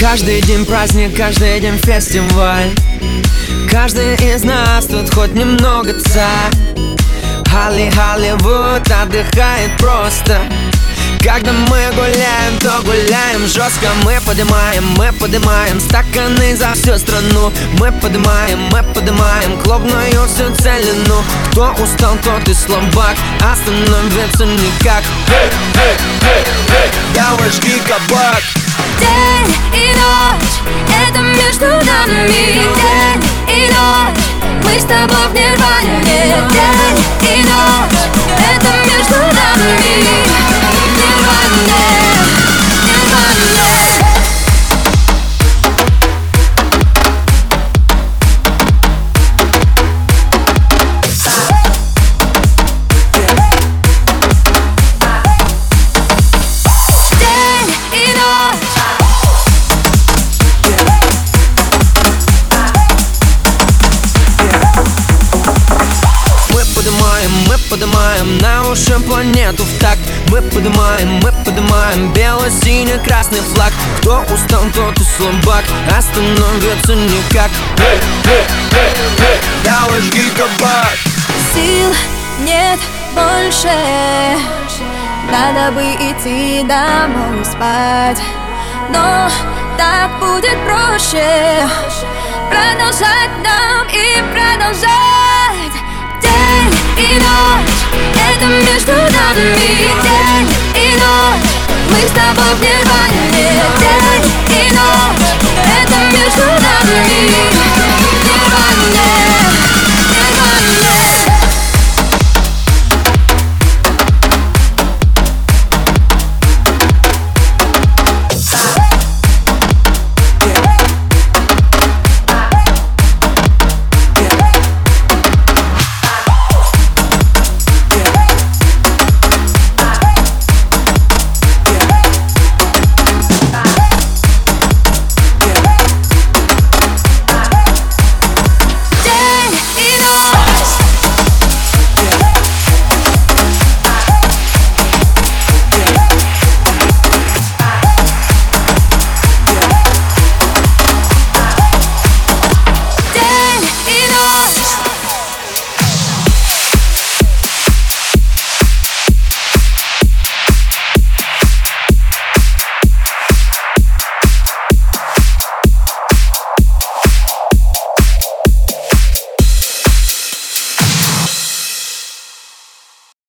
Каждый день праздник, каждый день фестиваль. Каждый из нас тут хоть немного царь. Холли Холливуд отдыхает просто. Когда мы гуляем, то гуляем жестко. Мы поднимаем, мы поднимаем стаканы за всю страну. Мы поднимаем, мы поднимаем клубную всю целину. Кто устал, тот и слабак, остановиться никак. Эй, эй, эй, тобой в нирване День и ночь, поднимаем на уши планету в такт. Мы поднимаем, мы поднимаем бело-синий-красный флаг. Кто устал, тот и слабак, остановиться никак. Эй, эй, давай жги кабак Сил нет больше. Надо бы идти домой спать. Но так будет проще. Продолжать нам и продолжать. День Это между нами. День и ночь Мы с тобой в нирване